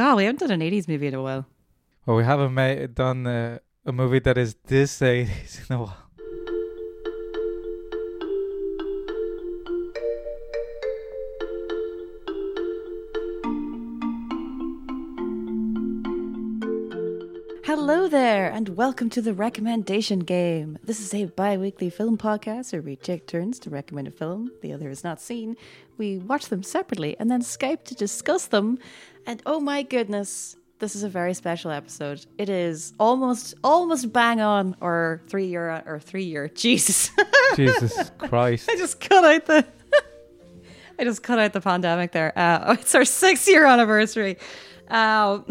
God, we haven't done an 80s movie in a while. Well, we haven't made, done uh, a movie that is this 80s in a while. There, and welcome to the recommendation game. This is a bi weekly film podcast where we take turns to recommend a film the other has not seen. We watch them separately and then Skype to discuss them. And oh my goodness, this is a very special episode. It is almost almost bang on or three year or three year. Jesus. Jesus Christ. I just cut out the I just cut out the pandemic there. Uh, it's our six year anniversary. Um,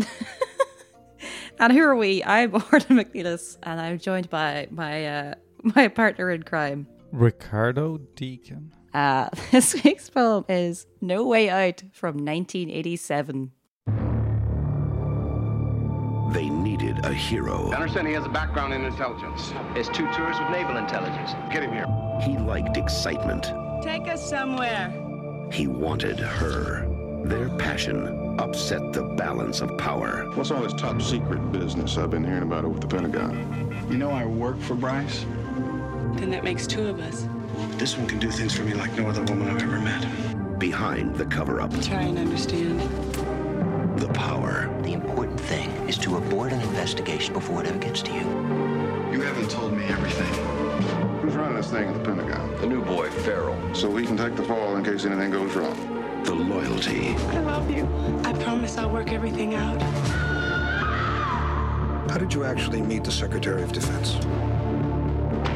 and who are we? I'm Orla McNelis, and I'm joined by my uh, my partner in crime. Ricardo Deakin. Uh, this week's film is No Way Out from 1987. They needed a hero. I understand he has a background in intelligence. There's two tours with naval intelligence. Get him here. He liked excitement. Take us somewhere. He wanted her. Their passion upset the balance of power. What's all this top secret business I've been hearing about over the Pentagon? You know I work for Brice? Then that makes two of us. This one can do things for me like no other woman I've ever met. Behind the cover up, Try and understand. the power. The important thing is to abort an investigation before it ever gets to you. You haven't told me everything. Who's running this thing at the Pentagon? The new boy, Farrell. So we can take the fall in case anything goes wrong. The loyalty. I love you. I promise I'll work everything out. How did you actually meet the Secretary of Defense?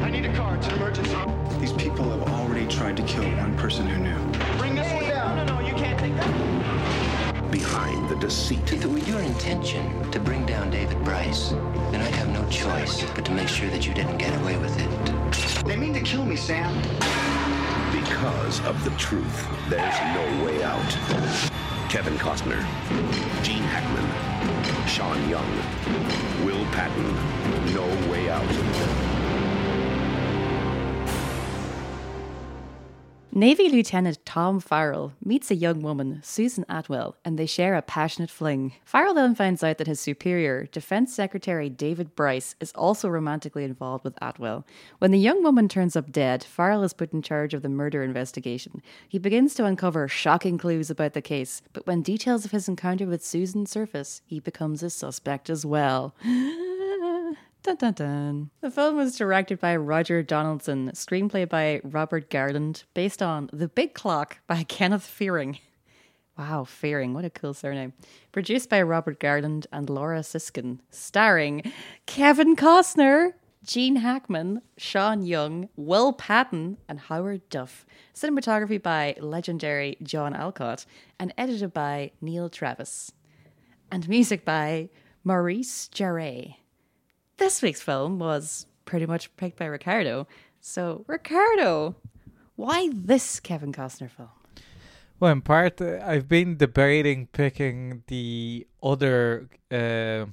I need a car. It's an emergency. These people have already tried to kill one person who knew. Bring this one down. No, no, no, you can't take that. Behind the deceit. If it were your intention to bring down David Brice, then I'd have no choice but to make sure that you didn't get away with it. They mean to kill me, Sam. Because of the truth, there's no way out. Kevin Costner, Gene Hackman, Sean Young, Will Patton. No way out. Navy Lieutenant Tom Farrell meets a young woman, Susan Atwell, and they share a passionate fling. Farrell then finds out that his superior, Defense Secretary David Brice, is also romantically involved with Atwell. When the young woman turns up dead, Farrell is put in charge of the murder investigation. He begins to uncover shocking clues about the case, but when details of his encounter with Susan surface, he becomes a suspect as well. Dun, dun, dun. The film was directed by Roger Donaldson, screenplay by Robert Garland, based on The Big Clock by Kenneth Fearing. Wow, Fearing, what a cool surname. Produced by Robert Garland and Laura Siskin, starring Kevin Costner, Gene Hackman, Sean Young, Will Patton, and Howard Duff. Cinematography by legendary John Alcott, and edited by Neil Travis. And music by Maurice Jarre. This week's film was pretty much picked by Ricardo. So, Ricardo, why this Kevin Costner film? Well, in part, uh, I've been debating picking the other, uh,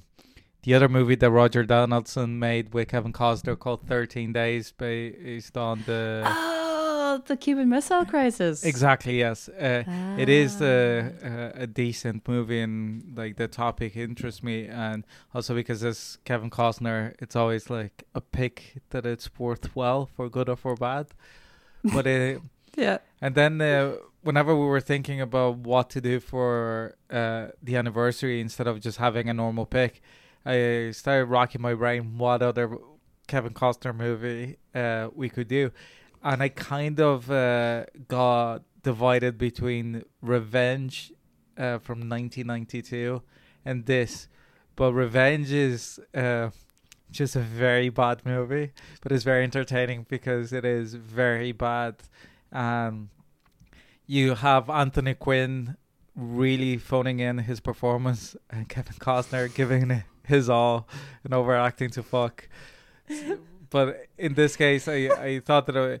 the other movie that Roger Donaldson made with Kevin Costner called Thirteen Days, based on the. Oh, the Cuban Missile Crisis. Exactly. Yes, uh, it is a, a a decent movie, and like the topic interests me, and also because it's Kevin Costner, it's always like a pick that it's worthwhile for good or for bad. But it, Yeah. and then uh, whenever we were thinking about what to do for uh, the anniversary, instead of just having a normal pick, I started rocking my brain what other Kevin Costner movie uh, we could do, and I kind of uh, got divided between Revenge uh, from 1992 and this, but Revenge is uh, just a very bad movie, but it's very entertaining because it is very bad. Um, you have Anthony Quinn really phoning in his performance, and Kevin Costner giving his all and overacting to fuck. But in this case, I I thought that I,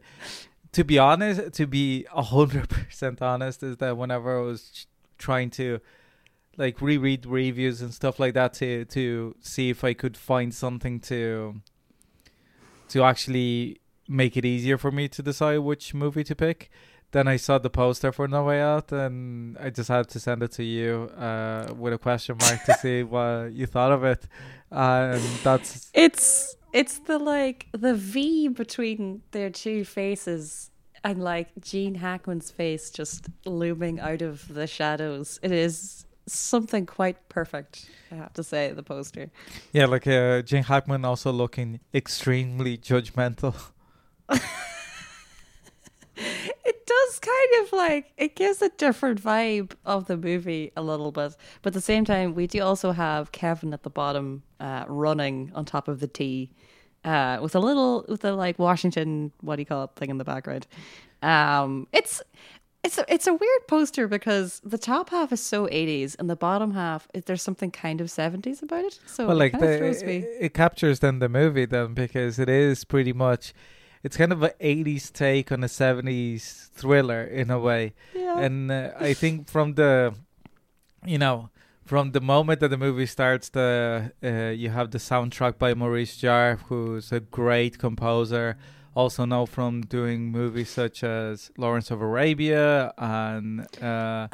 to be honest, to be a hundred percent honest, is that whenever I was trying to like reread reviews and stuff like that to to see if I could find something to to actually make it easier for me to decide which movie to pick. then I saw the poster for No Way Out, and I just had to send it to you uh, with a question mark to see what you thought of it. And that's It's it's the like the V between their two faces and like Gene Hackman's face just looming out of the shadows. It is something quite perfect, I have to say, the poster. yeah, like uh, Gene Hackman also looking extremely judgmental. Does kind of like it gives a different vibe of the movie a little bit, but at the same time, we do also have Kevin at the bottom uh, running on top of the T, uh, with a little with a like Washington what do you call it thing in the background. Um, it's it's a, it's a weird poster because the top half is so 80s and the bottom half there's something kind of 70s about it. So well, like the, throws me. it, it captures then the movie then because it is pretty much it's kind of an 80s take on a 70s thriller in a way Yeah. and uh, i think from the you know from the moment that the movie starts the uh, you have the soundtrack by maurice jarre who's a great composer also known from doing movies such as lawrence of arabia and uh,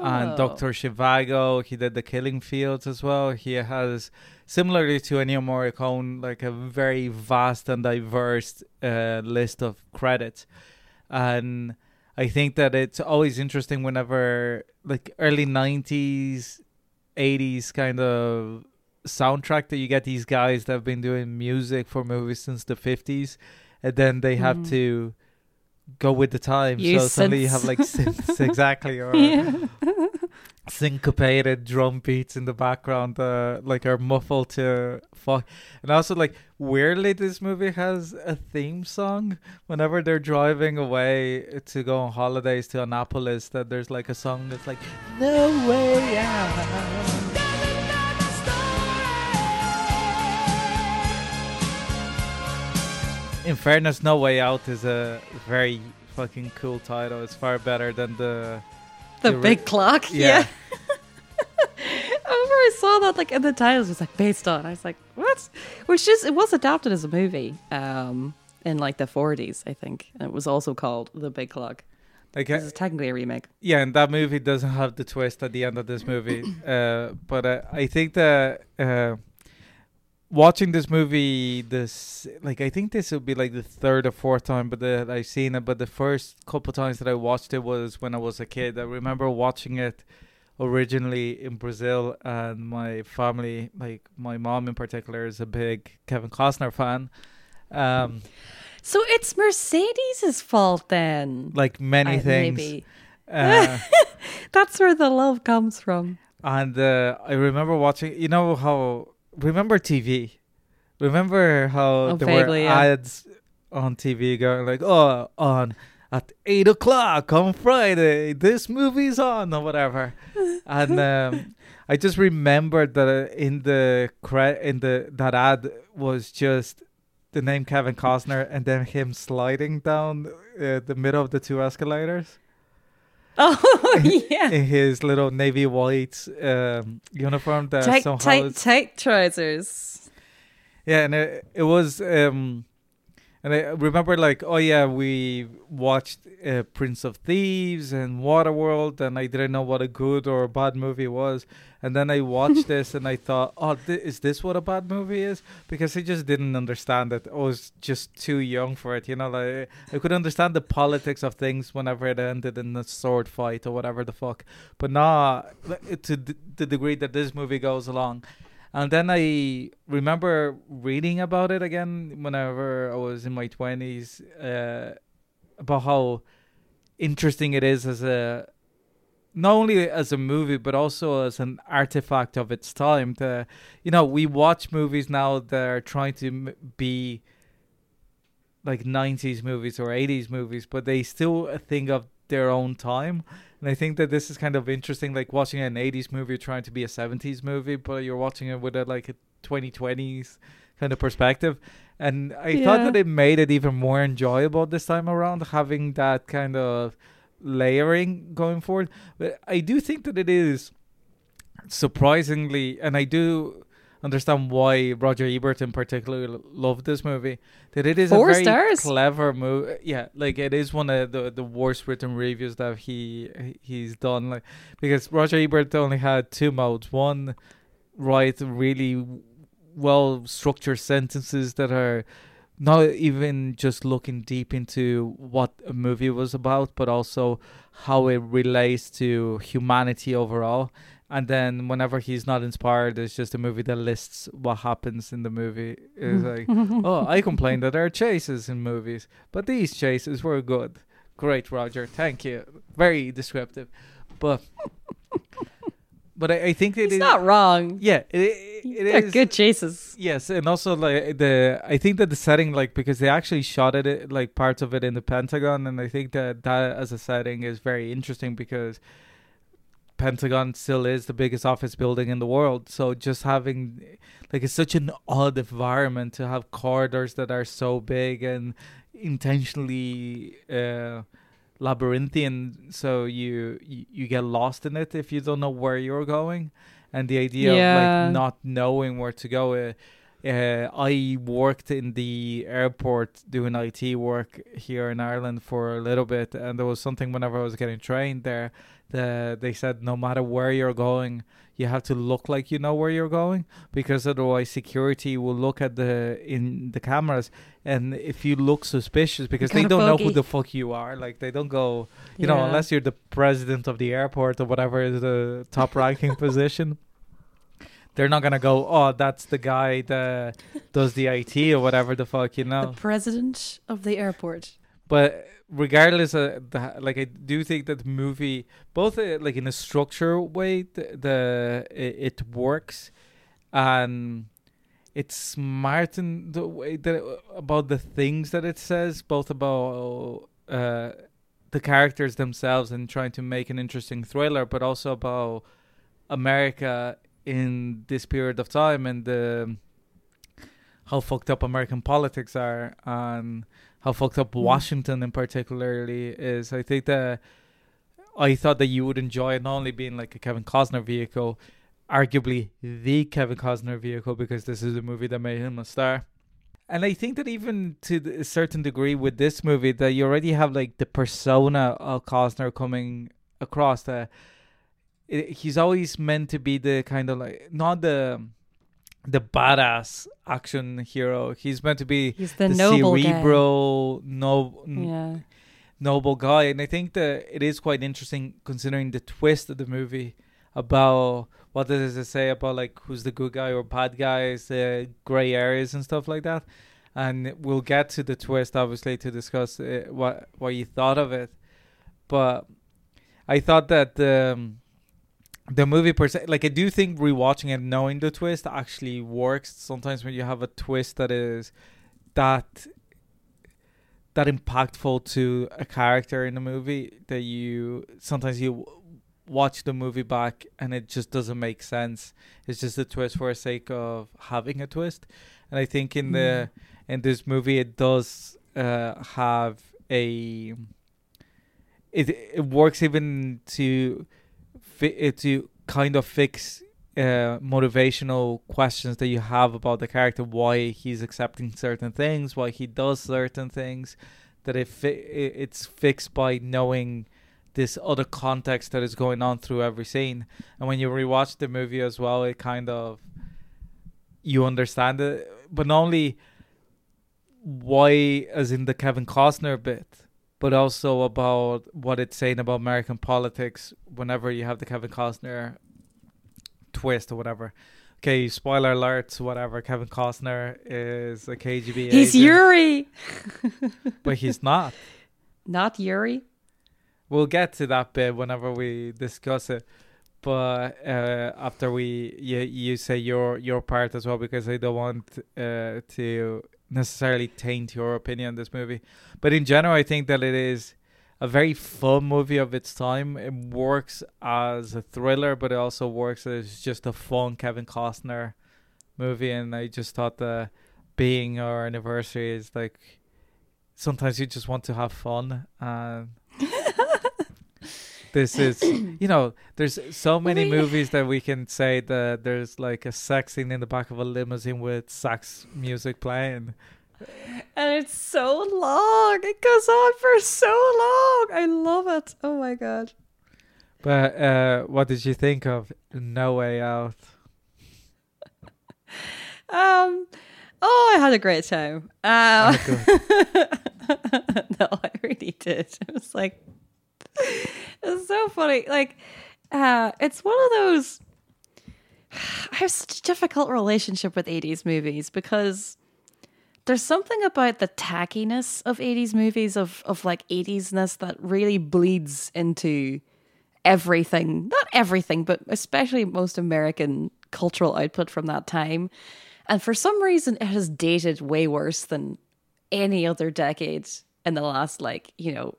Oh. and Dr. Zhivago. He did the Killing Fields as well. He has, similarly to Ennio Morricone, like a very vast and diverse uh, list of credits. And I think that it's always interesting whenever, like, early 90s, 80s kind of soundtrack that you get these guys that have been doing music for movies since the 50s. And then they have Mhm. to go with the time. Use so suddenly you have like synths, exactly, or Yeah. Syncopated drum beats in the background, uh, like are muffled to fuck. And also, like weirdly, this movie has a theme song. Whenever they're driving away to go on holidays to Annapolis, that there's like a song that's like "No Way Out." In fairness, No Way Out is a very fucking cool title. It's far better than the The the big ri- clock. yeah. Yeah. I remember I saw that like in the titles it was like based on. I was like, what? Which is it was adapted as a movie um in like the 40s, I think. And it was also called The Big Clock. Like, This is technically a remake. yeah, and that movie doesn't have the twist at the end of this movie. uh, but uh, I think that uh, watching this movie, this like I think this will be like the third or fourth time, but that I've seen it. But the first couple times that I watched it was when I was a kid. I remember watching it originally in Brazil, and my family, like my mom in particular, is a big Kevin Costner fan. Um, So it's mercedes's fault then. like many I- things. Maybe. Uh, That's where the love comes from. And uh, I remember watching. You know how? Remember TV? Remember how Oh, there vaguely, were yeah. ads on TV going like, "Oh, on at eight o'clock on Friday, this movie's on" or whatever. and um, I just remembered that uh, in the cre- in the that ad was just the name Kevin Costner and then him sliding down uh, the middle of the two escalators Oh yeah. in his little navy white um, uniform that tight, somehow tight, tight trousers. yeah and it, it was um and I remember like oh yeah we watched uh, Prince of Thieves and Waterworld and I didn't know what a good or a bad movie was. And then I watched this and I thought oh th- is this what a bad movie is? Because I just didn't understand it. I was just too young for it you know like I could understand the politics of things whenever it ended in a sword fight or whatever the fuck. But not to th- the degree that this movie goes along and then I remember reading about it again whenever I was in my 20s uh, about how interesting it is as a not only as a movie but also as an artifact of its time. The you know we watch movies now that are trying to be like 90s movies or 80s movies but they still think of their own time and I think that this is kind of interesting, like watching an '80s movie trying to be a '70s movie, but you're watching it with a like a 2020s kind of perspective. And I thought that it made it even more enjoyable this time around, having that kind of layering going forward. But I do think that it is surprisingly, and I do, understand why Roger Ebert in particular loved this movie. That it is Four a very stars? clever movie. Yeah, like it is one of the the worst written reviews that he he's done. Like because Roger Ebert only had two modes. One, write really well structured sentences that are not even just looking deep into what a movie was about, but also how it relates to humanity overall. And then whenever he's not inspired, it's just a movie that lists what happens in the movie. It's like, oh, I complain that there are chases in movies, but these chases were good. Great, Roger. Thank you. Very descriptive, but but I, I think it He's is- not wrong. Yeah, it, it, it good chases. Yes, and also like the I think that the setting like because they actually shot it like parts of it in the Pentagon, and I think that that as a setting is very interesting because Pentagon still is the biggest office building in the world. So just having like it's such an odd environment to have corridors that are so big and intentionally uh labyrinthian. So you, you get lost in it if you don't know where you're going. And the idea of like not knowing where to go uh, uh, I worked in the airport doing IT work here in Ireland for a little bit, and there was something whenever I was getting trained there, that they said no matter where you're going, you have to look like you know where you're going, because otherwise security will look at the in the cameras, and if you look suspicious, because they don't know who the fuck you are, like they don't go, you know, unless you're the president of the airport or whatever is the top ranking position. They're not gonna go. Oh, that's the guy that does the IT or whatever the fuck, you know. The president of the airport. But regardless of the, like, I do think that the movie, both uh, like in a structure way, the, the it, it works, and it's smart in the way that it, about the things that it says, both about uh, the characters themselves and trying to make an interesting thriller, but also about America in this period of time and the how fucked up American politics are and how fucked up Mm. Washington in particularly is. I think that I thought that you would enjoy it not only being like a Kevin Costner vehicle, arguably the Kevin Costner vehicle because this is the movie that made him a star. And I think that even to a certain degree with this movie, that you already have like the persona of Costner coming across. That he's always meant to be the kind of like not the the badass action hero. He's meant to be He's the noble guy. cerebral, no, Yeah. noble guy. And I think that it is quite interesting considering the twist of the movie about what does it say about like who's the good guy or bad guys, the gray areas and stuff like that. And we'll get to the twist obviously to discuss uh, what what you thought of it. But I thought that um, the movie per se, like I do think rewatching it, knowing the twist actually works. Sometimes when you have a twist that is that that impactful to a character in the movie that you sometimes you watch the movie back and it just doesn't make sense. It's just a twist for the sake of having a twist. And I think in the in this movie it does uh, have a it it works even to fi- uh, to kind of fix uh, motivational questions that you have about the character, why he's accepting certain things, why he does certain things. That it fi- it's fixed by knowing this other context that is going on through every scene. And when you rewatch the movie as well, it kind of you understand it, but not only why, as in the Kevin Costner bit, but also about what it's saying about American politics. Whenever you have the Kevin Costner twist or whatever. Okay, spoiler alerts, whatever. Kevin Costner is a KGB He's agent, Yuri. but he's not. Not Yuri. We'll get to that bit whenever we discuss it. But uh, after we you you say your your part as well because I don't want uh, to necessarily taint your opinion on this movie. But in general, I think that it is a very fun movie of its time. It works as a thriller, but it also works as just a fun Kevin Costner movie. And I just thought that being our anniversary is like sometimes you just want to have fun and this is you know there's so many movies that we can say that there's like a sex scene in the back of a limousine with sax music playing and it's so long. It goes on for so long. I love it. Oh my god. but uh what did you think of no way out Um. Oh, I had a great time. Um, no, I really did. It was like it's so funny. Like, uh, it's one of those. I have such a difficult relationship with '80s movies because there's something about the tackiness of 80s movies of of like 80s-ness that really bleeds into everything not everything but especially most american cultural output from that time and for some reason it has dated way worse than any other decade in the last like you know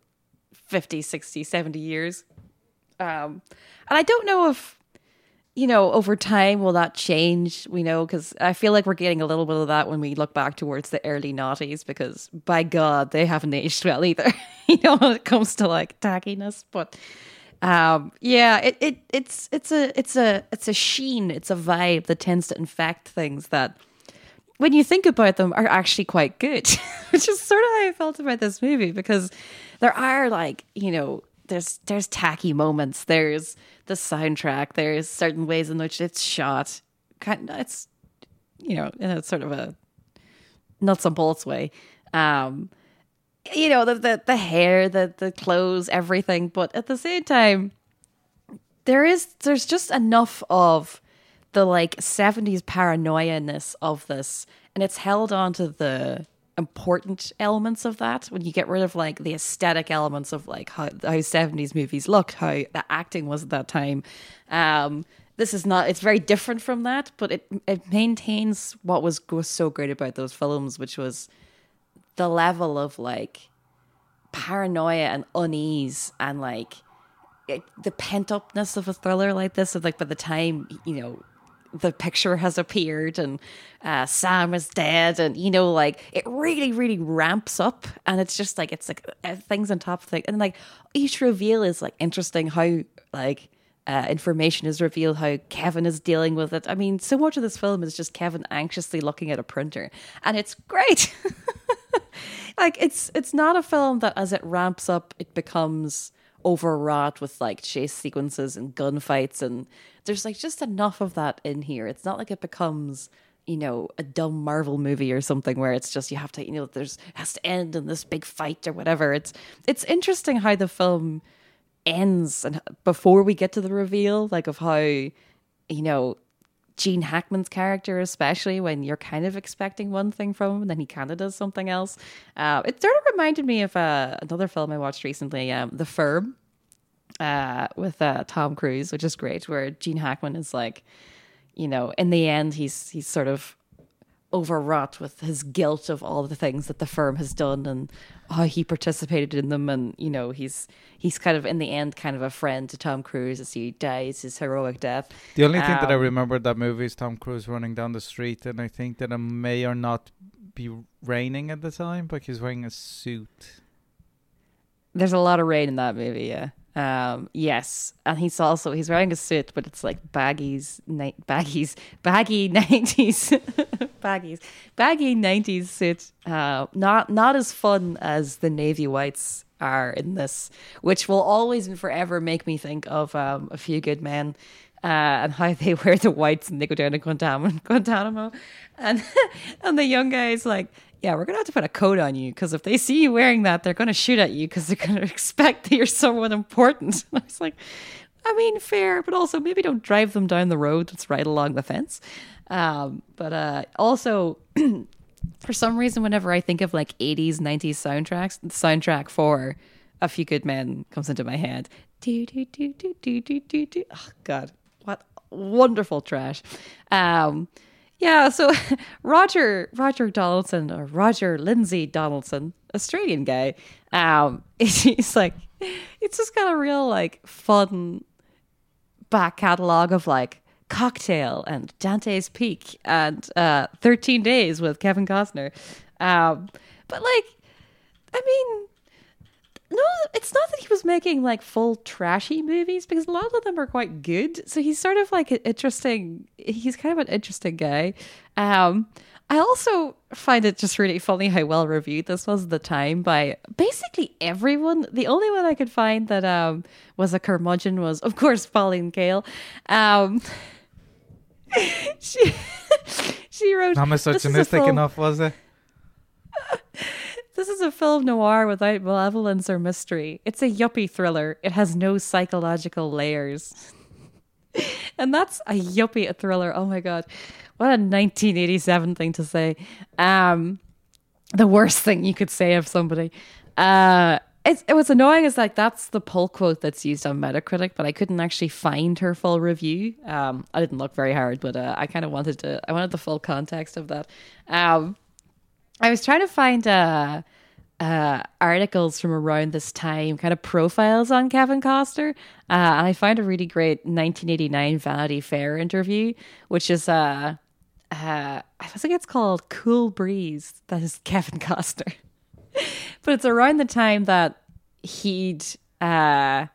50 60 70 years um and i don't know if you know, over time, will that change? We know because I feel like we're getting a little bit of that when we look back towards the early noughties because by God, they haven't aged well either, you know, when it comes to like tackiness. But um, yeah, it, it it's it's a it's a it's a sheen, it's a vibe that tends to infect things that when you think about them are actually quite good, which is sort of how I felt about this movie because there are like, you know, there's there's tacky moments, there's the soundtrack, there's certain ways in which it's shot. Kind it's you know, in a sort of a nuts and bolts way. Um you know, the the, the hair, the the clothes, everything, but at the same time there is there's just enough of the like 70s paranoia-ness of this and it's held on to the important elements of that. When you get rid of like the aesthetic elements of like how, how 70s movies look how the acting was at that time um this is not it's very different from that but it it maintains what was, was so great about those films which was the level of like paranoia and unease and like it, the pent upness of a thriller like this of like by the time you know the picture has appeared and uh, Sam is dead and you know like it really really ramps up and it's just like it's like uh, things on top of things and like each reveal is like interesting how like uh, information is revealed how Kevin is dealing with it. I mean, so much of this film is just Kevin anxiously looking at a printer, and it's great. like it's it's not a film that as it ramps up, it becomes overwrought with like chase sequences and gunfights and there's like just enough of that in here. It's not like it becomes you know a dumb Marvel movie or something where it's just you have to you know there's has to end in this big fight or whatever. It's it's interesting how the film ends and before we get to the reveal like of how you know Gene Hackman's character, especially when you're kind of expecting one thing from him, and then he kind of does something else. Uh, it sort of reminded me of uh, another film I watched recently, um, The Firm, uh, with uh, Tom Cruise, which is great. Where Gene Hackman is like, you know, in the end, he's he's sort of overwrought with his guilt of all the things that the firm has done and how he participated in them. And you know he's he's kind of in the end kind of a friend to Tom Cruise as he dies his heroic death. The only thing that I Um, remember that movie is Tom Cruise running down the street, and I think that it may or not be raining at the time, but he's wearing a suit. there's a lot of rain in that movie yeah um yes. And he's also he's wearing a suit but it's like baggies ni- baggies baggy 90s baggies. Baggy 90s suit. Uh not not as fun as the navy whites are in this which will always and forever make me think of um a few good men uh, and how they wear the whites and they go down to Guantanamo, and and the young guy's like, yeah, we're gonna have to put a coat on you because if they see you wearing that, they're gonna shoot at you because they're gonna expect that you're someone important. And I was like, I mean, fair, but also maybe don't drive them down the road that's right along the fence. Um, but uh, also. For some reason, whenever I think of like 80s, 90s soundtracks, the soundtrack for A Few Good Men comes into my head. Do, do, do, do, do, do, do. Oh, God, wonderful trash. Um, yeah, so Roger Roger Donaldson or Roger Lindsay Donaldson, Australian guy, um, he's like, it's just got a real like fun back catalog of like Cocktail and Dante's Peak and uh, 13 Days with Kevin Costner. Um, but like, I mean, no, it's not that he was making like full trashy movies because a lot of them are quite good. So he's sort of like an interesting. He's kind of an interesting guy. Um, I also find it just really funny how well reviewed this was at the time by basically everyone. The only one I could find that um was a curmudgeon was, of course, Pauline Kael. Um, she she wrote. Not "This is misogynistic enough, was it? This is a film noir without malevolence or mystery. It's a yuppie thriller. It has no psychological layers. and that's a yuppie thriller. Oh my god. What a 1987 thing to say. Um the worst thing you could say of somebody. Uh it's, it was annoying is like that's the pull quote that's used on Metacritic, but I couldn't actually find her full review. Um, I didn't look very hard, but uh, I kind of wanted to. I wanted the full context of that. Um, I was trying to find uh, uh, articles from around this time, kind of profiles on Kevin Costner, uh, and I found a really great 1989 Vanity Fair interview, which is uh, uh, I think it's called "Cool Breeze." That is Kevin Costner, but it's around the time that he'd uh,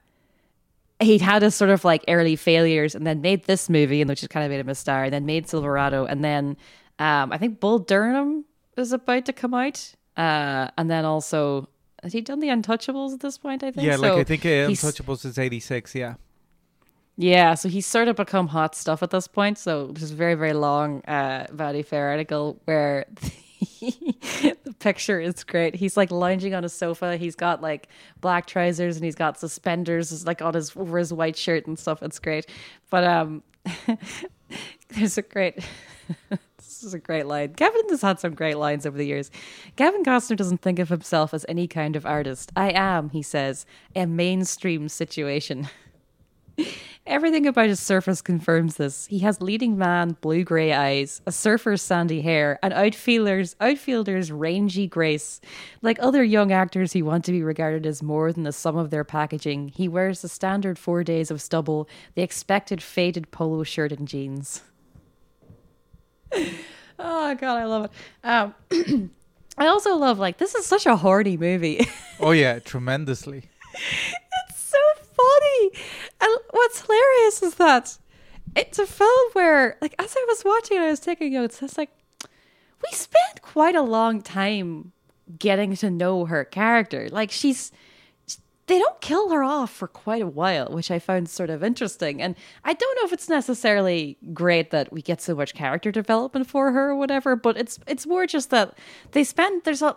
he'd had his sort of like early failures, and then made this movie, and which has kind of made him a star, and then made Silverado, and then um, I think Bull Durham is about to come out, uh, and then also has he done the Untouchables at this point? I think Yeah, like I think uh, Untouchables is eighty six. Yeah. yeah, so he's sort of become hot stuff at this point. So there's a very, very long uh, Vanity Fair article where the picture is great. He's like lounging on a sofa. He's got like black trousers and he's got suspenders like on his over his white shirt and stuff. It's great. But um, there's a great. is a great line. Kevin has had some great lines over the years. Kevin Costner doesn't think of himself as any kind of artist. I am, he says, a mainstream situation. Everything about his surface confirms this. He has leading man blue grey eyes, a surfer's sandy hair, and outfielders outfielders rangy grace. Like other young actors who want to be regarded as more than the sum of their packaging, he wears the standard four days of stubble, the expected faded polo shirt and jeans. oh god, I love it. Um, I also love like this is such a horny movie. Oh yeah, tremendously. It's so funny. And what's hilarious is that it's a film where, like, as I was watching it, I was taking notes. I was like, we spent quite a long time getting to know her character. Like, she's. They don't kill her off for quite a while, which I found sort of interesting. And I don't know if it's necessarily great that we get so much character development for her or whatever, but it's it's more just that they spend there's a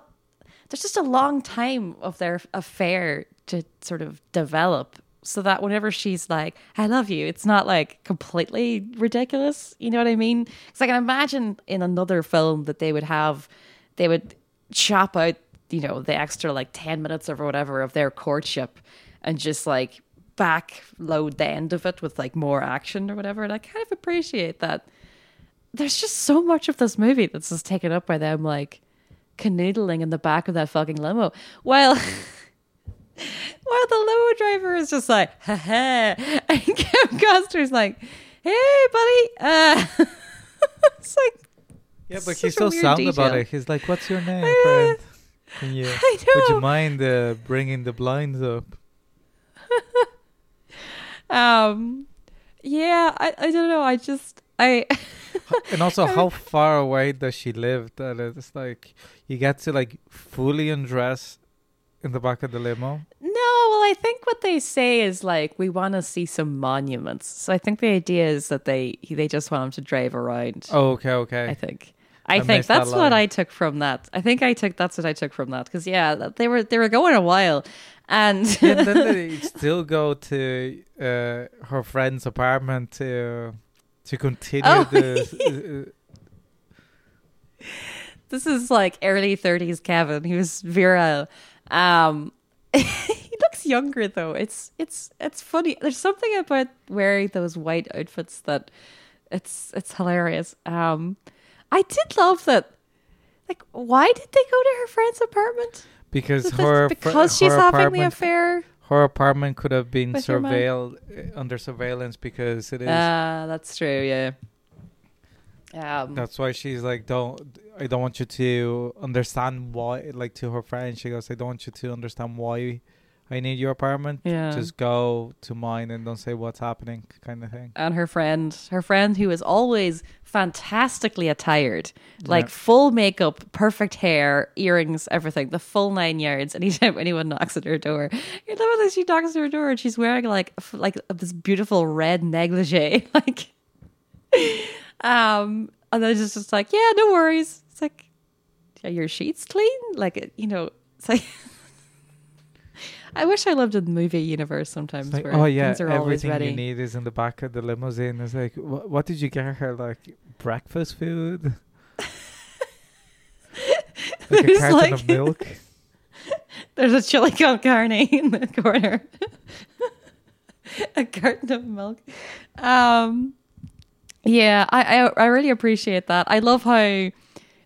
there's just a long time of their affair to sort of develop so that whenever she's like i love you it's not like completely ridiculous you know what i mean because i can imagine in another film that they would have they would chop out you know the extra like 10 minutes or whatever of their courtship and just like backload the end of it with like more action or whatever and i kind of appreciate that there's just so much of this movie that's just taken up by them like canoodling in the back of that fucking limo while while the limo driver is just like ha ha and Kevin Costner's like hey buddy uh it's like Yeah, but he's so sound about it. He's like, "What's your name, uh? Can you? I Would you mind uh, bringing the blinds up?" um yeah I, I don't know I just I And also, how far away does she live? That it's like you get to like fully undress in the back of the limo. No, well, I think what they say is like we want to see some monuments. So I think the idea is that they they just want him to drive around. Oh, okay, okay. I think. I, I think missed that that's what. I took from that. I think I took that's what I took from that because yeah, they were they were going a while, and yeah, then they still go to uh, her friend's apartment to to continue Oh, the. uh, this is like early thirties Kevin. He was virile. Um, he looks younger though. It's it's it's funny. There's something about wearing those white outfits that it's it's hilarious. Um, I did love that. Like, why did they go to her friend's apartment? because her fr- because she's her having the affair. Her apartment could have been With your man? surveilled uh, under surveillance because it is. Ah, that's true. Yeah. Um, That's why she's like, don't. I don't want you to understand why. Like to her friend, she goes, I don't want you to understand why I need your apartment. Yeah. Just go to mine and don't say what's happening, kind of thing. and her friend, her friend who is always fantastically attired, like Yeah. full makeup, perfect hair, earrings, everything, the full nine yards. Anytime anyone knocks at her door, you know that she knocks at her door and she's wearing like like this beautiful red negligee, like, um, and then it's just like, yeah, no worries. It's like, are your sheets clean? Like, you know, it's like. I wish I lived in the movie universe sometimes. Like, where oh yeah, things are always everything ready. you need is in the back of the limousine. It's like, what, what did you get her? Like breakfast food, like a carton like- of milk. There's a chili con carne in the corner. a carton of milk. Um, yeah, I, I I really appreciate that. I love how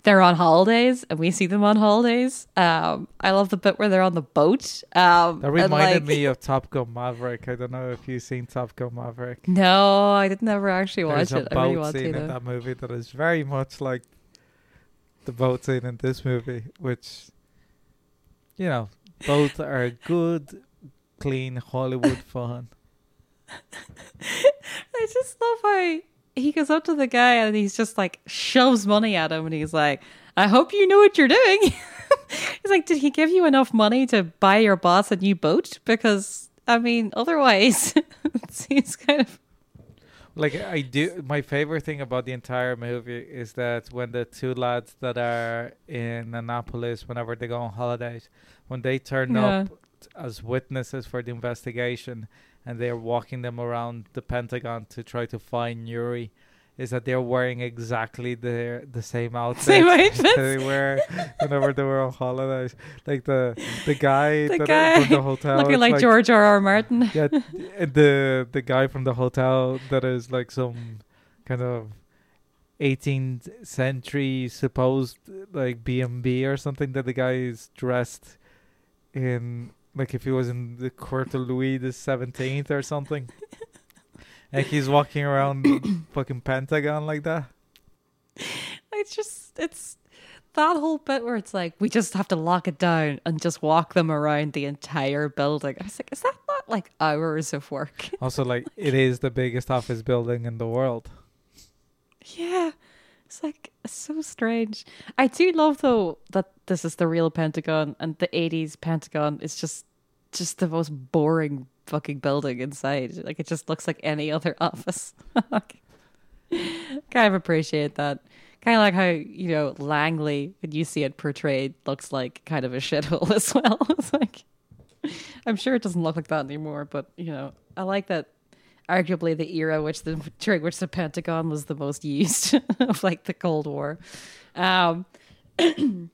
they're on holidays and we see them on holidays. Um, I love the bit where they're on the boat. Um, That reminded like- me of Top Gun Maverick. I don't know if you've seen Top Gun Maverick. No, I did never actually watch There's it. a I really boat want scene to. in that movie that is very much like the boat scene in this movie, which you know, both are good, clean Hollywood fun. I just love how he goes up to the guy and he's just like shoves money at him and he's like, I hope you know what you're doing. he's like, Did he give you enough money to buy your boss a new boat? Because I mean, otherwise it seems kind of Like I do, my favorite thing about the entire movie is that when the two lads that are in Annapolis, whenever they go on holidays, when they turn Yeah. up as witnesses for the investigation, and they're walking them around the Pentagon to try to find Yuri, is that they're wearing exactly the the same outfits Same outfits. they wear whenever they were on holidays. Like the the guy the that guy from the hotel, looking it's like, George R. R. Martin. yeah, the the guy from the hotel that is like some kind of 18th century supposed like B&B or something that the guy is dressed in like if he was in the court of Louis the 17th or something. like he's walking around fucking Pentagon like that. It's just it's that whole bit where it's like we just have to lock it down and just walk them around the entire building. I was like, is that not like hours of work? Also like it is the biggest office building in the world. Yeah. It's like so strange. I do love though that this is the real Pentagon and the 80s Pentagon is just just the most boring fucking building inside. Like it just looks like any other office. kind of appreciate that. Kind of like how, you know, Langley, when you see it portrayed, looks like kind of a shithole as well. it's like, I'm sure it doesn't look like that anymore, but, you know, I like that arguably the era which the during which the Pentagon was the most used of like the Cold War. Um,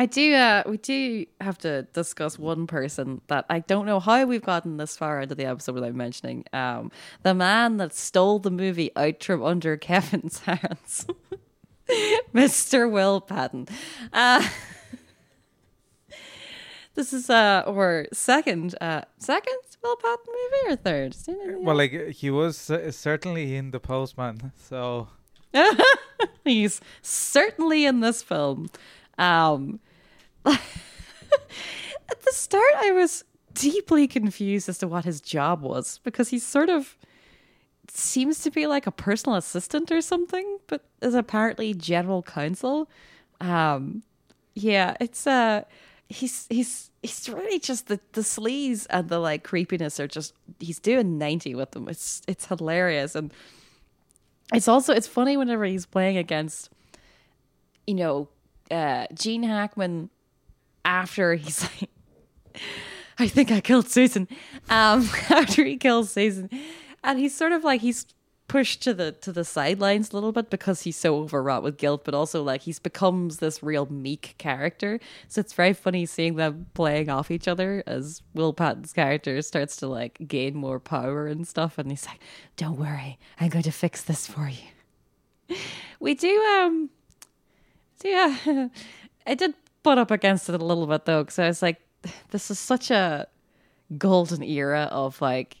I do. Uh, we do have to discuss one person that I don't know how we've gotten this far into the episode without mentioning. Um, the man that stole the movie out from under Kevin's hands, Mr. Will Patton. Uh, this is uh, or second, uh, second Will Patton movie or third? Well, like he was cer- certainly in the Postman, so He's certainly in this film. Um, at the start, I was deeply confused as to what his job was because he sort of seems to be like a personal assistant or something, but is apparently general counsel. Um, yeah, it's uh, he's he's he's really just the the sleaze and the like creepiness are just he's doing ninety with them. It's it's hilarious. And it's also it's funny whenever he's playing against you know uh gene hackman after he's like i think i killed susan. Um after he kills susan. And he's sort of like he's pushed to the to the sidelines a little bit because he's so overwrought with guilt but also like he's becomes this real meek character. So it's very funny seeing them playing off each other as will patton's character starts to like gain more power and stuff and he's like don't worry i'm going to fix this for you. We do um so yeah i did butt up against it a little bit though because i was like this is such a golden era of like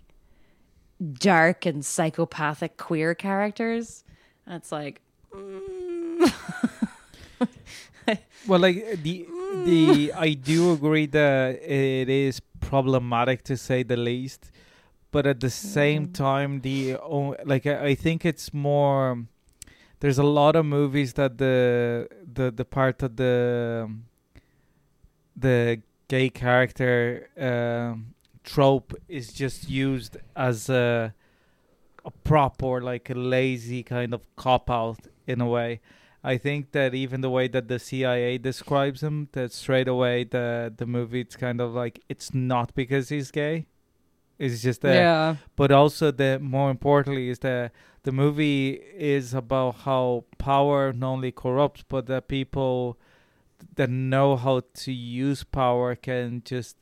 dark and psychopathic queer characters it's like mm. Well, like the the I do agree that it is problematic to say the least. But at the same time, the like I, I think it's more. There's a lot of movies that the the the part of the the gay character um, trope is just used as a a prop or like a lazy kind of cop out in a way. I think that even the way that the CIA describes him, that straight away the the movie it's kind of like it's not because he's gay. It's just that yeah. but also the more importantly is that the movie is about how power not only corrupts but that people that know how to use power can just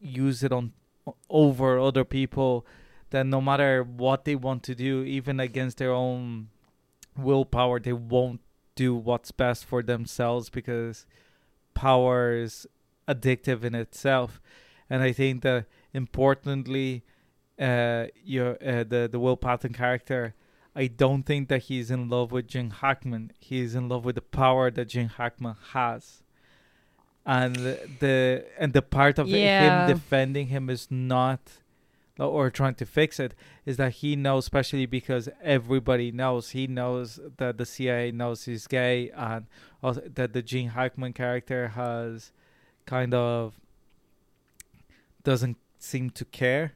use it on over other people that no matter what they want to do even against their own willpower they won't do what's best for themselves because power is addictive in itself. And i think that importantly uh your uh, the the will patton character i don't think that he's in love with gene hackman. He's in love with the power that gene hackman has and the and the part of Yeah. him defending him is not or trying to fix it is that he knows especially because everybody knows he knows that the CIA knows he's gay and also that the Gene Hackman character has kind of doesn't seem to care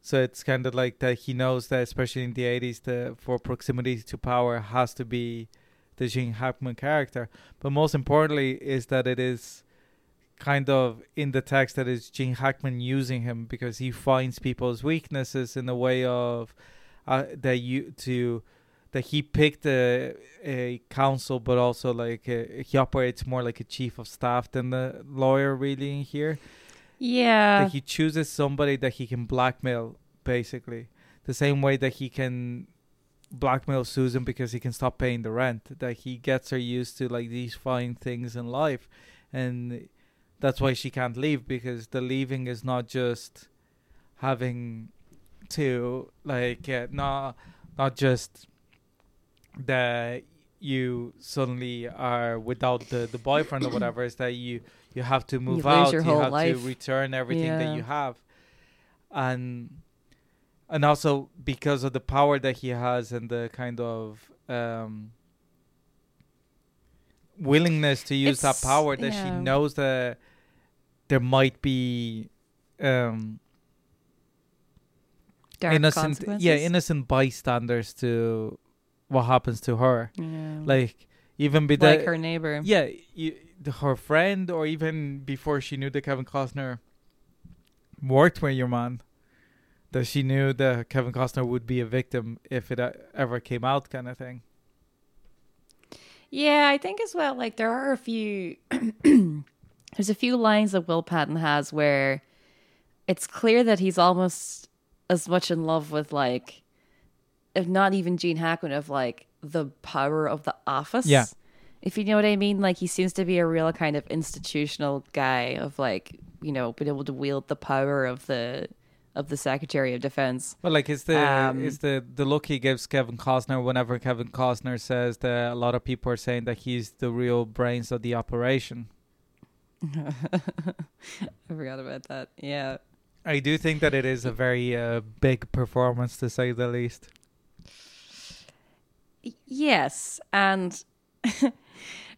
so it's kind of like that he knows that especially in the 80s the for proximity to power has to be the Gene Hackman character but most importantly is that it is kind of in the text that is Gene Hackman using him because he finds people's weaknesses in a way of uh, that you to that he picked a, a counsel but also like uh he operates more like a chief of staff than the lawyer really in here. Yeah. that he chooses somebody that he can blackmail basically. The same way that he can blackmail Susan because he can stop paying the rent that he gets her used to like these fine things in life. And that's why she can't leave because the leaving is not just having to like uh, not not just that you suddenly are without the the boyfriend or whatever is that you you have to move lose out you have life. to return everything that you have. And and also because of the power that he has and the kind of um willingness to use that power that she knows that there might be um Dark innocent yeah innocent bystanders to what happens to her Yeah. like even be like her neighbor. yeah you, her friend or even before she knew that Kevin Costner worked with your man that she knew that Kevin Costner would be a victim if it uh, ever came out kind of thing Yeah, I think as well. Like there are a few. there's a few lines that Will Patton has where it's clear that he's almost as much in love with like, if not even Gene Hackman, of like the power of the office. Yeah. If you know what I mean, like he seems to be a real kind of institutional guy of like you know being able to wield the power of the of the Secretary of Defense. Well, like it's the Um, it's the the look he gives Kevin Costner whenever Kevin Costner says that a lot of people are saying that he's the real brains of the operation. I forgot about that. Yeah. I do think that it is a very uh, big performance to say the least. Yes, and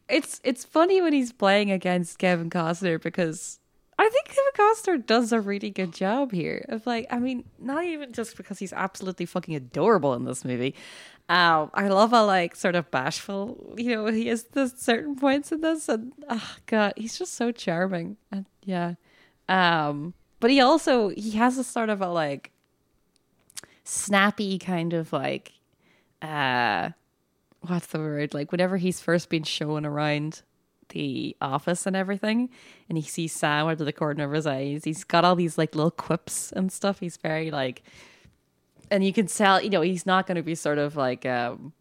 it's it's funny when he's playing against Kevin Costner because I think Kevin Costner does a really good job here. Of like, I mean, not even just because he's absolutely fucking adorable in this movie. Um, I love how like sort of bashful, you know, he is to certain points in this, and oh god, he's just so charming. And yeah, um, but he also he has a sort of a like snappy kind of like uh what's the word? Like whenever he's first been shown around the office and everything and he sees sam out of the corner of his eyes he's got all these like little quips and stuff. He's very like and you can tell you know he's not going to be sort of like um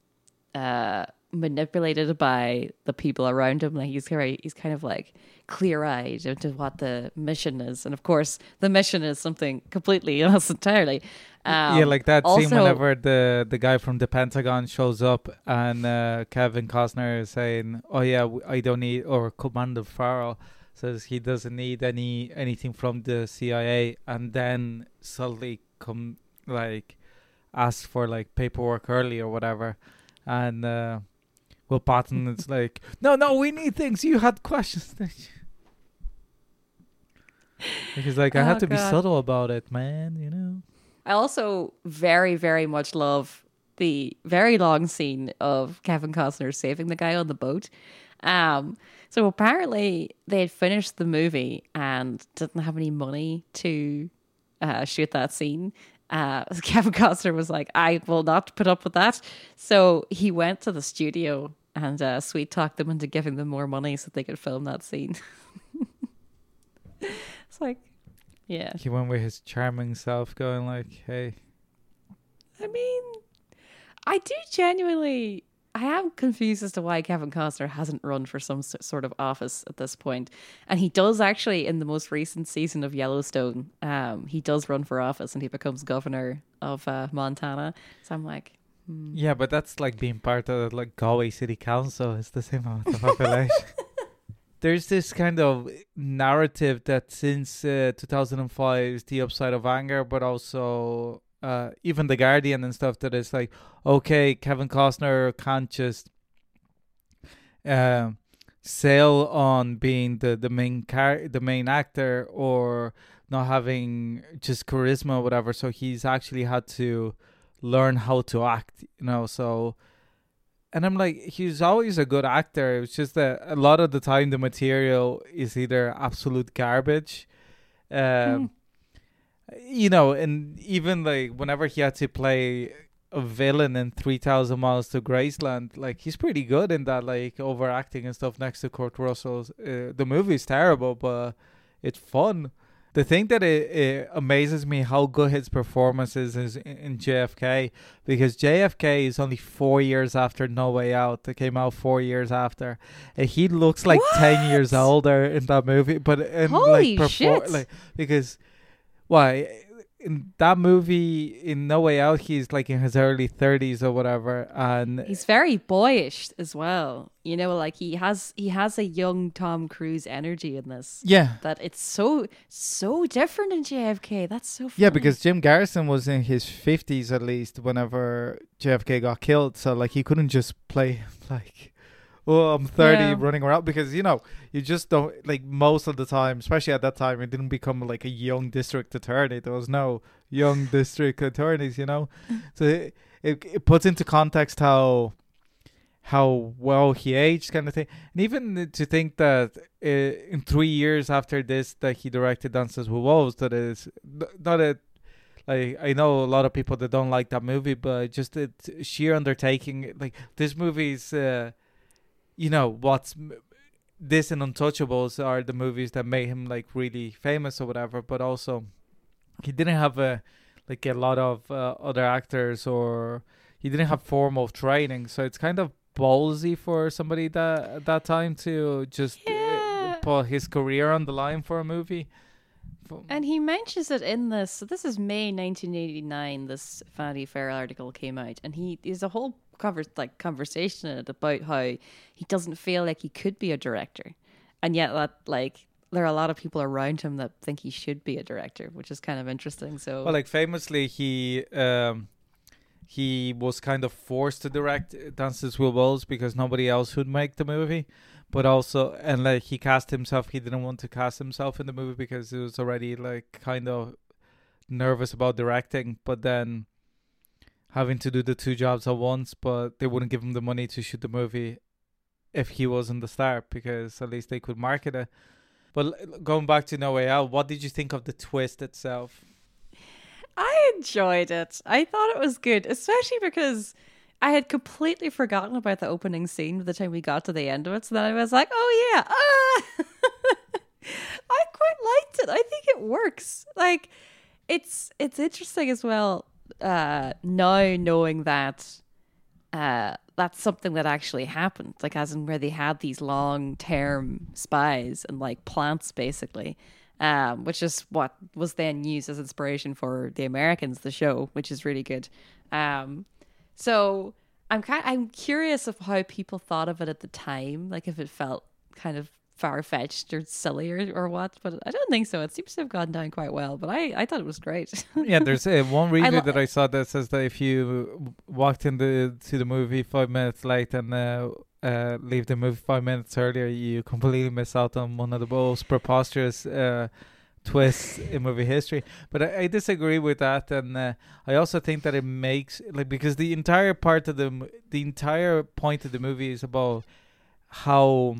uh manipulated by the people around him. Like he's very he's kind of like clear-eyed into what the mission is. And of course the mission is something completely else entirely. Um, yeah, like that scene also- whenever the the guy from the Pentagon shows up and uh, Kevin Costner is saying, "Oh yeah, I don't need," or Commander Farrell says he doesn't need any anything from the CIA, and then suddenly come like ask for like paperwork early or whatever, and uh, Will Patton is like, no, no, we need things. You had questions. He's like, I Oh, have to be subtle about it, man. You know. I also very, very much love the very long scene of Kevin Costner saving the guy on the boat. Um, so apparently they had finished the movie and didn't have any money to uh, shoot that scene. Uh, Kevin Costner was like, I will not put up with that. So he went to the studio and uh, sweet talked them into giving them more money so they could film that scene. it's like, yeah. He went with his charming self, going like, "Hey, I mean, I do genuinely. I am confused as to why Kevin Costner hasn't run for some sort of office at this point, and he does actually in the most recent season of Yellowstone. Um, he does run for office and he becomes governor of uh, Montana. So I'm like, yeah, but that's like being part of like Galway City Council. It's the same amount of population." There's this kind of narrative that since uh, 2005 is the upside of anger, but also uh, even the Guardian and stuff that is like, okay, Kevin Costner can't just um sail on being the the main car the main actor or not having just charisma or whatever. So he's actually had to learn how to act, you know. So, and I'm like, he's always a good actor. It's just that a lot of the time the material is either absolute garbage. Um, you know, and even like whenever he had to play a villain in 3000 miles to graceland like he's pretty good in that like overacting and stuff next to kurt russell's uh, the movie's terrible but it's fun the thing that it, it amazes me how good his performance is, is in, in jfk because jfk is only four years after no way out it came out four years after and he looks like 10 years older in that movie but in Holy like shit. like because why in that movie in No Way Out he's like in his early 30s or whatever and he's very boyish as well. You know, like he has he has a young Tom Cruise energy in this. yeah That it's so so different in JFK. That's so funny. yeah because Jim Garrison was in his 50s at least whenever JFK got killed so like he couldn't just play like oh I'm 30 Yeah. running around because you know you just don't like most of the time especially at that time it didn't become like a young district attorney. There was no young district attorneys you know? So it, it, it puts into context how how well he aged kind of thing. And even to think that uh, in three years after this that he directed dances with wolves that is not a like i know a lot of people that don't like that movie but just it sheer undertaking like this movie's uh you know what's this and untouchables are the movies that made him like really famous or whatever but also he didn't have a like a lot of uh, other actors or he didn't have formal training so it's kind of ballsy for somebody that at that time to just uh, Yeah. put his career on the line for a movie And he mentions it in this. So this is May 1989. This Vanity Fair article came out, and he there's a whole like conversation it about how he doesn't feel like he could be a director, and yet that like there are a lot of people around him that think he should be a director, which is kind of interesting. So Well, like famously, he um, he was kind of forced to direct Dances with Wolves because nobody else would make the movie. But also, and like he cast himself, he didn't want to cast himself in the movie because he was already like kind of nervous about directing. But then having to do the two jobs at once, but they wouldn't give him the money to shoot the movie if he wasn't the star because at least they could market it. But going back to No Way Out, what did you think of the twist itself? I enjoyed it. I thought it was good, especially because I had completely forgotten about the opening scene by the time we got to the end of it. So then I was like, oh yeah, ah! I quite liked it. I think it works. Like it's it's interesting as well. Uh, now knowing that uh, that's something that actually happened, like as in where they had these long term spies and like plants basically, um, which is what was then used as inspiration for the Americans, the show, which is really good. Um, so I'm kind I'm curious of how people thought of it at the time, like if it felt kind of far fetched or silly or, or what, but I don't think so. It seems to have gone down quite well. But I, I thought it was great. yeah, there's uh, one review lo- that I saw that says that if you walked into to the movie five minutes late and uh, uh, leave the movie five minutes earlier, you completely miss out on one of the most preposterous uh, twists in movie history. But I, I disagree with that, and uh, I also think that it makes like because the entire part of the the entire point of the movie is about how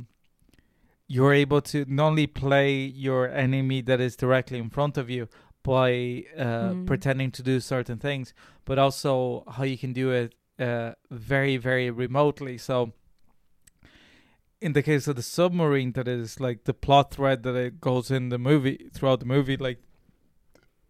you're able to not only play your enemy that is directly in front of you by uh, Mm. pretending to do certain things, but also how you can do it uh, very, very remotely. So, in the case of the submarine, that is like the plot thread that it goes in the movie throughout the movie, like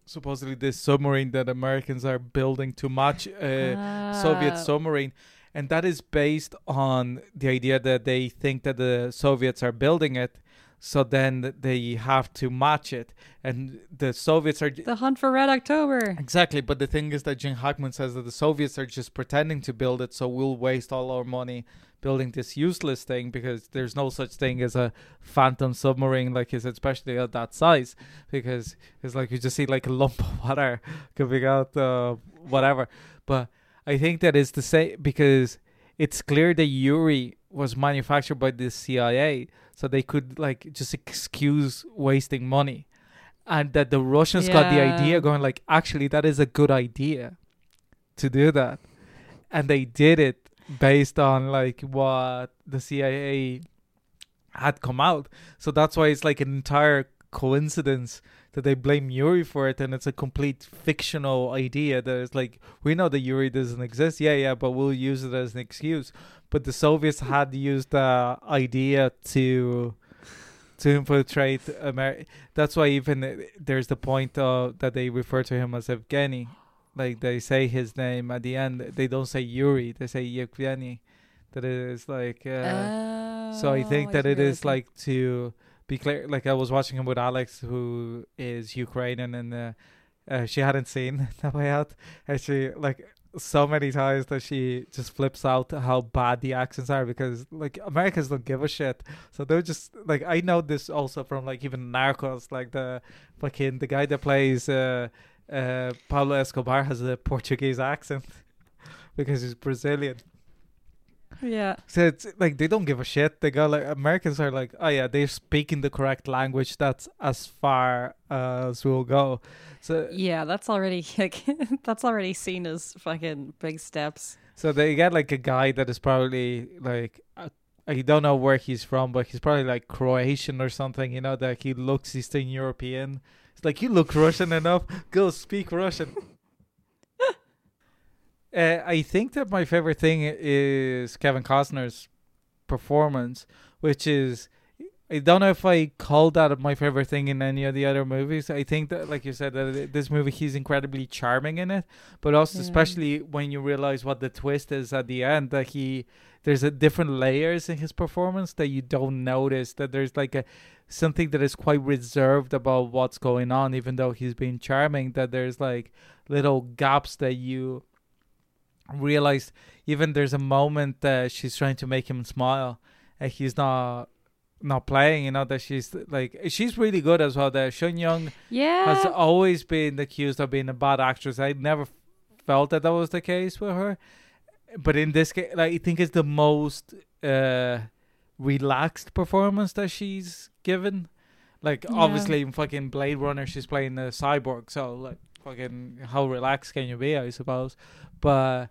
supposedly this submarine that Americans are building to match a Soviet Ah. submarine. And that is based on the idea that they think that the Soviets are building it, so then they have to match it. And the Soviets are The Hunt for Red October. Exactly, but the thing is that Gene Hackman says that the Soviets are just pretending to build it, so we'll waste all our money building this useless thing because there's no such thing as a phantom submarine, like is especially at that size, because it's like you just see like a lump of water coming out, uh, whatever. But I think that is the same because it's clear that Yuri was manufactured by the CIA, so they could like just excuse wasting money. And that the Russians got the idea going like actually that is a good idea to do that. And they did it based on like what the CIA had come out. So that's why it's like an entire coincidence that they blame Yuri for it and it's a complete fictional idea that it's like we know that Yuri doesn't exist yeah yeah but we'll use it as an excuse but the Soviets had used the idea to to infiltrate America. That's why even there's the point uh, that they refer to him as Evgeny. Like they say his name at the end. They don't say Yuri. They say Yevgeny. That is like. Uh, so I think Oh, that it is like to be clear. Like I was watching him with Alex, who is Ukrainian, and uh, uh, she hadn't seen the way out, and she like so many times that she just flips out how bad the accents are because like Americans don't give a shit. So they're just like I know this also from like even Narcos, like the fucking the guy that plays uh uh Pablo Escobar has a Portuguese accent because he's Brazilian. Yeah. So it's like they don't give a shit. They go like Americans are like, oh yeah, they're speaking the correct language. That's as far as we'll go. So Yeah, that's already like that's already seen as fucking big steps. So they get like a guy that is probably like uh, I don't know where he's from, but he's probably like Croatian or something. You know that he looks Eastern European. It's like you look Russian enough. Go speak Russian. Uh, I think that my favorite thing is Kevin Costner's performance, which is I don't know if I called that my favorite thing in any of the other movies. I think that, like you said, that this movie he's incredibly charming in it, but also Yeah. especially when you realize what the twist is at the end, that he there's a different layers in his performance that you don't notice. That there's like a something that is quite reserved about what's going on, even though he's being charming. That there's like little gaps that you realize. Even there's a moment that she's trying to make him smile, and he's not not playing. You know that she's like she's really good as well. That Sean Young Yeah. has always been accused of being a bad actress. I never felt that that was the case with her, but in this case, like, I think it's the most uh, relaxed performance that she's given. Like Yeah. obviously in fucking Blade Runner, she's playing the cyborg, so like fucking how relaxed can you be? I suppose, but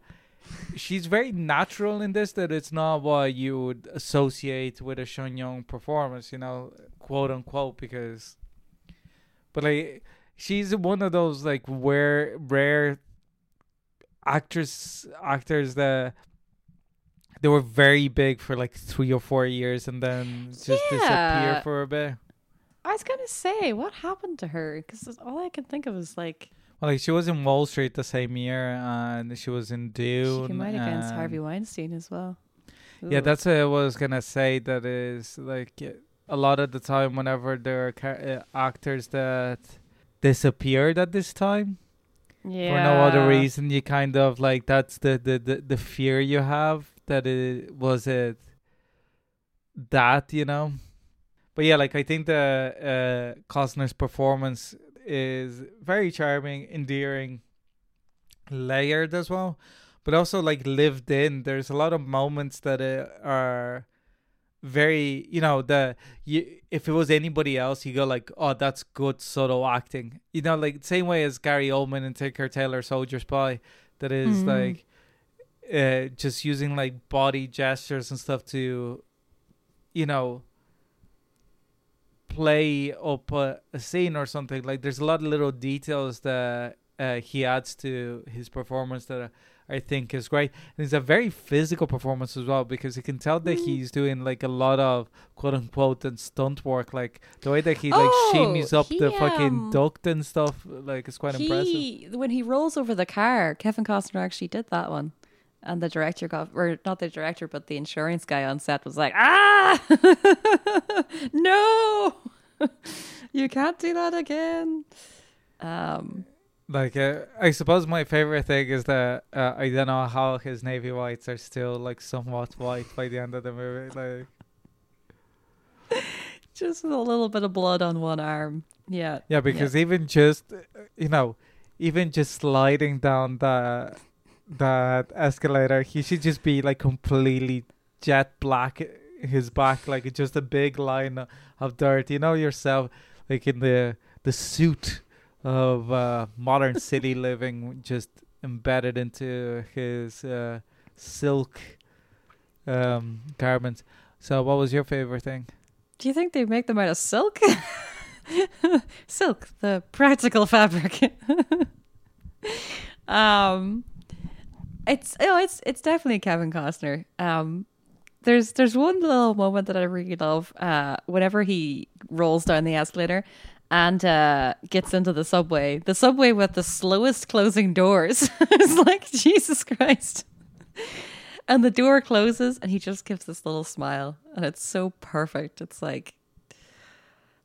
she's very natural in this that it's not what you would associate with a Sean Young performance, you know, quote unquote, because but like she's one of those like rare rare actors actors that they were very big for like three or four years and then just disappear for a bit. I was gonna say, what happened to her? Because all I can think of is like Well, like she was in Wall Street the same year, and she was in Dune. she came out against Harvey Weinstein as well. Yeah, that's what I was gonna say. That is like a lot of the time, whenever there are ca- uh, actors that disappeared at this time yeah. for no other reason, you kind of like that's the the the, the fear you have that it was it that you know. but yeah, like I think the uh, Costner's performance is very charming, endearing, layered as well, but also like lived in. There's a lot of moments that are very, you know, the you if it was anybody else, you go like, oh, that's good subtle acting. You know, like same way as Gary Oldman and Tinker Tailor Soldier Spy, that is Mhm. like uh just using like body gestures and stuff to you know play up a, a scene or something like there's a lot of little details that uh, he adds to his performance that I think is great. And it's a very physical performance as well because you can tell that Mm. he's doing like a lot of quote unquote and stunt work, like the way that he like Oh, shimmies up he, the fucking um, duct and stuff. Like it's quite impressive. when he rolls over the car, Kevin Costner actually did that one. And the director got, or not the director, but the insurance guy on set was like, ah, no, you can't do that again. Um, Like uh, I suppose my favorite thing is that uh, I don't know how his navy whites are still like somewhat white by the end of the movie. Like just with a little bit of blood on one arm. Yeah. yeah, because even just you know, even just sliding down the that escalator, he should just be like completely jet black. His back like just a big line of dirt. You know yourself, like in the the suit of uh, modern city living, just embedded into his uh, silk um, garments. So, what was your favorite thing? Do you think they make them out of silk? silk, the practical fabric. um, it's oh, it's it's definitely Kevin Costner. Um, there's there's one little moment that I really love. Uh, whenever he rolls down the escalator and uh gets into the subway, the subway with the slowest closing doors. it's like Jesus Christ. And the door closes, and he just gives this little smile, and it's so perfect. It's like,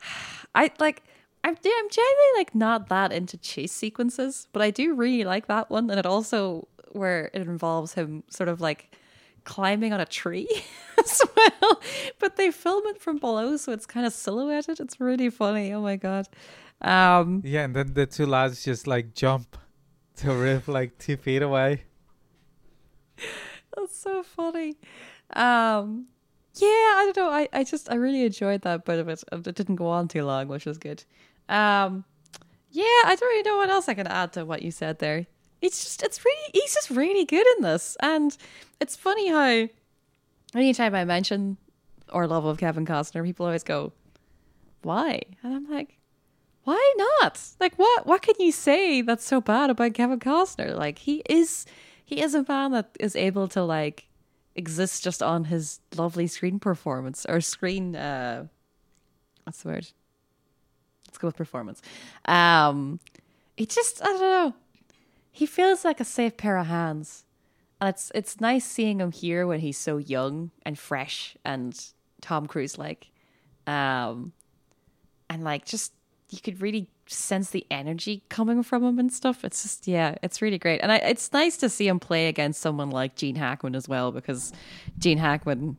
I like, I'm I'm generally like not that into chase sequences, but I do really like that one, and it also where it involves him sort of like climbing on a tree as well, but they film it from below, so it's kind of silhouetted. It's really funny. Oh my god. Um, Yeah, and then the two lads just like jump to roof like two feet away. That's so funny. Um, yeah, I don't know. I, I just I really enjoyed that bit of it, it didn't go on too long, which was good. Um, yeah, I don't really know what else I can add to what you said there. It's just it's really he's just really good in this, and it's funny how anytime I mention our love of Kevin Costner, people always go, "Why?" And I'm like, "Why not? Like, what what can you say that's so bad about Kevin Costner? Like, he is he is a man that is able to like exist just on his lovely screen performance or screen uh what's the word let's go with performance um it just i don't know he feels like a safe pair of hands and it's it's nice seeing him here when he's so young and fresh and tom cruise like um and like just you could really sense the energy coming from him and stuff. It's just yeah, it's really great, and I, it's nice to see him play against someone like Gene Hackman as well because Gene Hackman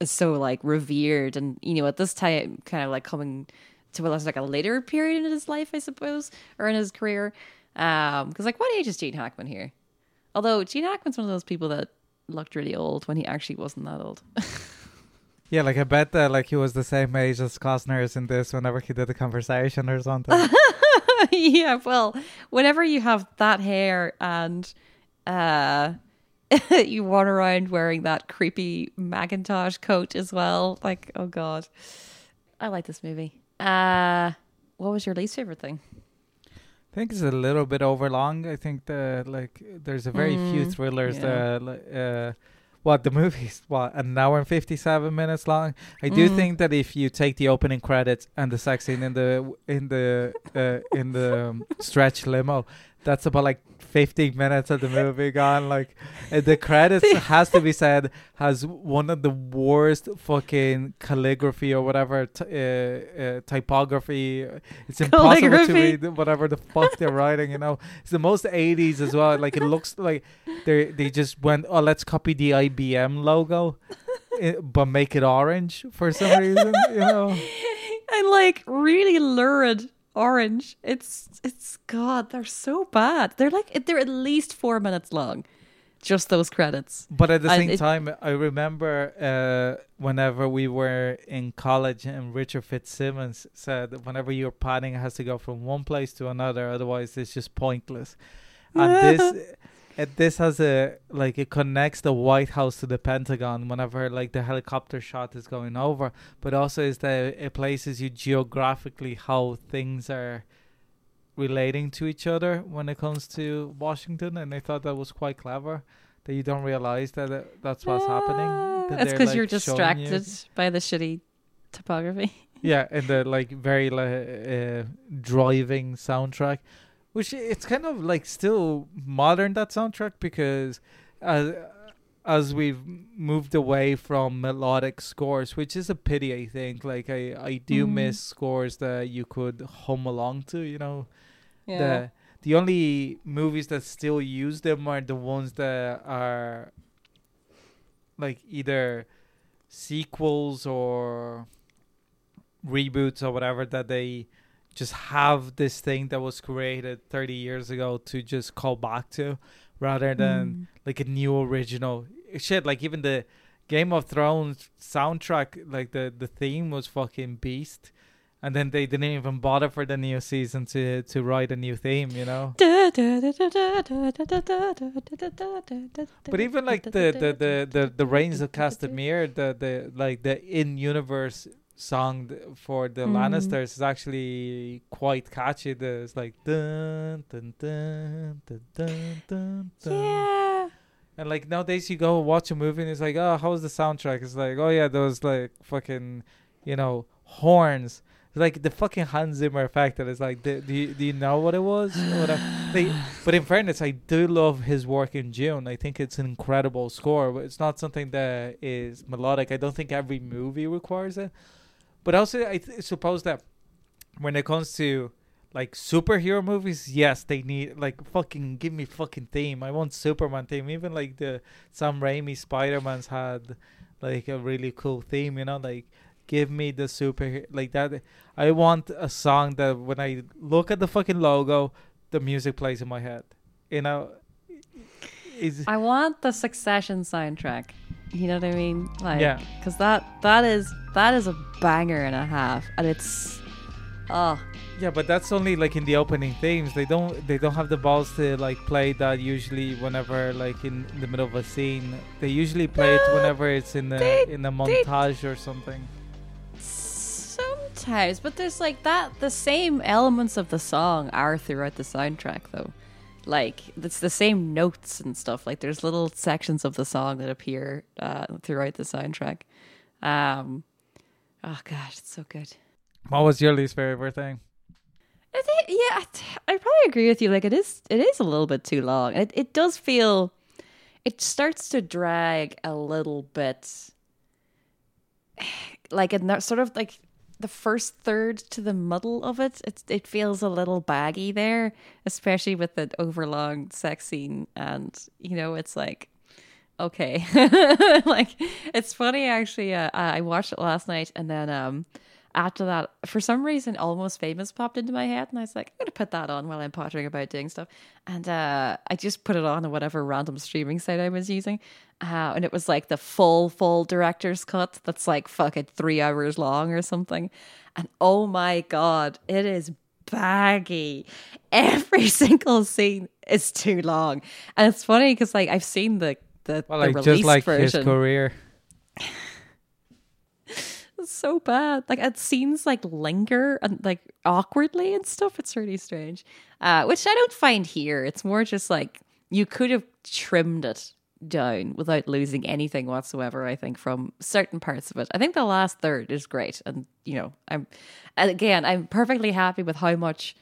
is so like revered, and you know at this time kind of like coming to what a like a later period in his life, I suppose, or in his career. Um, because like what age is Gene Hackman here? Although Gene Hackman's one of those people that looked really old when he actually wasn't that old. Yeah, like I bet that like he was the same age as Costner in this whenever he did the conversation or something. yeah, well, whenever you have that hair and uh you run around wearing that creepy Macintosh coat as well, like oh god. I like this movie. Uh what was your least favorite thing? I think it's a little bit overlong. I think the like there's a very few Mm, thrillers yeah. that uh what the movie's what an hour and 57 minutes long. I do Mm. think that if you take the opening credits and the sex scene in the in the uh, in the um, stretch limo, that's about like 15 minutes of the movie gone. Like the credits has to be said has one of the worst fucking calligraphy or whatever t- uh, uh, typography. It's impossible to read whatever the fuck they're writing. You know, it's the most 80s as well. Like it looks like they they just went, oh, let's copy the IBM logo. but make it orange for some reason. You know, and like really lurid orange. It's it's God, they're so bad. They're like they're at least four minutes long. Just those credits. but at the And same it- time, I remember uh, whenever we were in college, and Richard Fitzsimmons said, that "Whenever you're padding, has to go from one place to another, otherwise it's just pointless." And this, it, this has a like it connects the White House to the Pentagon whenever like the helicopter shot is going over, but also is that it places you geographically how things are relating to each other when it comes to Washington, and I thought that was quite clever. That you don't realize that uh, that's what's happening. Ah, that That's because like, you're showing you. distracted by the shitty topography. Yeah, and the like very like uh, driving soundtrack, which it's kind of like still modern that soundtrack because as as we've moved away from melodic scores, which is a pity, I think. Like I I do Mhm. miss scores that you could hum along to, you know. Yeah. The the only movies that still use them are the ones that are like either sequels or reboots or whatever that they just have this thing that was created 30 years ago to just call back to rather than like a new original shit like even the Game of Thrones soundtrack like the the theme was fucking beast and then they didn't even bother for the new season to to write a new theme you know But but even like the the the the, the rains of Castamere the the like the in universe song th- for the Mm. Lannisters is actually quite catchy. The, it's like dun dun dun dun dun dun. dun. Yeah. And like nowadays, you go watch a movie and it's like, oh, how's the soundtrack? It's like, oh yeah, those like fucking, you know, horns. It's like the fucking Hans Zimmer effect. That is like, do, do you do you know what it was? Or whatever. They, but in fairness, I do love his work in Dune. I think it's an incredible score, but it's not something that is melodic. I don't think every movie requires it. But also, I th- suppose that when it comes to like superhero movies, yes, they need like fucking give me fucking theme. I want Superman theme. Even like the Sam Raimi Spider Man's had like a really cool theme. You know, like give me the super like that. I want a song that when I look at the fucking logo, the music plays in my head. You know, is I want the Succession soundtrack. You know what I mean? Like, Yeah. Because that that is that is a banger and a half, and it's oh Yeah, but that's only like in the opening themes. They don't they don't have the balls to like play that usually whenever like in the middle of a scene. They usually play it whenever it's in the they- in a they- montage or something. sometimes, but there's like that. The same elements of the song are throughout the soundtrack, though. Like it's the same notes and stuff. Like there's little sections of the song that appear uh, throughout the soundtrack. Um, oh gosh, it's so good. What was your least favorite thing? I think, yeah, I, I probably agree with you. Like it is, it is a little bit too long. It it does feel, it starts to drag a little bit. Like in that sort of like the first third to the middle of it, it it feels a little baggy there, especially with the overlong sex scene, and you know it's like. Okay, like it's funny actually. Uh, I watched it last night, and then um, after that, for some reason, Almost Famous popped into my head, and I was like, I'm gonna put that on while I'm pottering about doing stuff. And uh, I just put it on on whatever random streaming site I was using, uh, and it was like the full, full director's cut that's like fucking three hours long or something. And oh my god, it is baggy. Every single scene is too long, and it's funny because like I've seen the the, Well, the like released just like version. his career. It's so bad. Like it scenes like linger and like awkwardly and stuff. It's really strange. Uh, which I don't find here. It's more just like you could have trimmed it down without losing anything whatsoever. I think from certain parts of it. I think the last third is great, and you know, I'm again, I'm perfectly happy with how much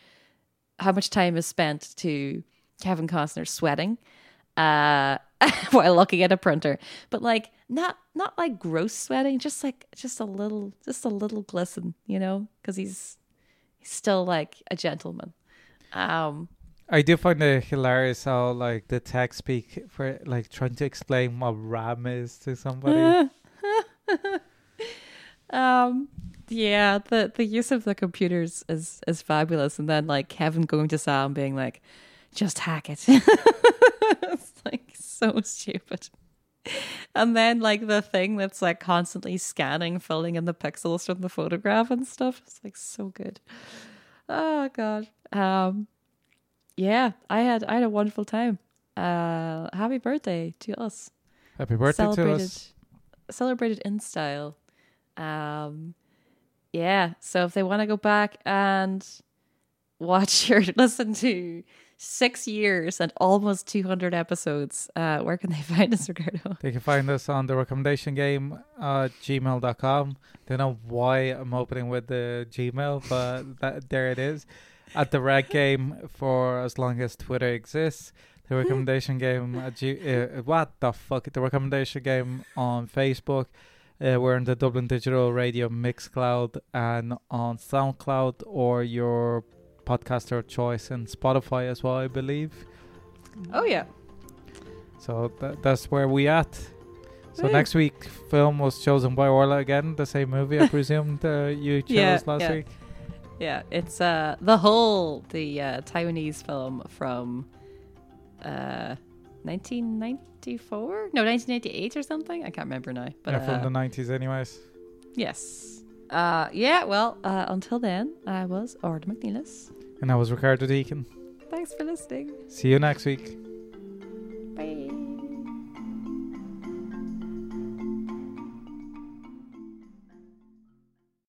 how much time is spent to Kevin Costner sweating uh while looking at a printer but like not not like gross sweating just like just a little just a little glisten you know because he's he's still like a gentleman um I do find it hilarious how like the tech speak for like trying to explain what RAM is to somebody. um, yeah, the the use of the computers is is fabulous, and then like Kevin going to Sam being like, "Just hack it." it's like so stupid. And then like the thing that's like constantly scanning, filling in the pixels from the photograph and stuff. It's like so good. Oh god. Um yeah, I had I had a wonderful time. Uh happy birthday to us. Happy birthday to celebrated us. celebrated in style. Um yeah, so if they want to go back and watch or listen to six years and almost 200 episodes, uh, where can they find us, Ricardo? They can find us on the recommendation game uh, gmail.com. Don't know why I'm opening with the Gmail, but that, there it is. At the Rec Game for as long as Twitter exists. The recommendation game at G- uh, what the fuck? The recommendation game on Facebook. Uh, we're in the Dublin Digital Radio Mixcloud and on SoundCloud or your podcaster of choice and Spotify as well, I believe. Oh, yeah. So tha that's where we at. So next week, film was chosen by Orla again. The same movie, I presumed uh, you chose Yeah, last yeah. week. Yeah, it's uh the whole the uh, Taiwanese film from uh 1994 no 1998 or something i can't remember now but yeah, from uh, the nineties, anyways. yes uh yeah well uh until then i was Orla McNelis And I was Ricardo Deakin. thanks for listening See you next week.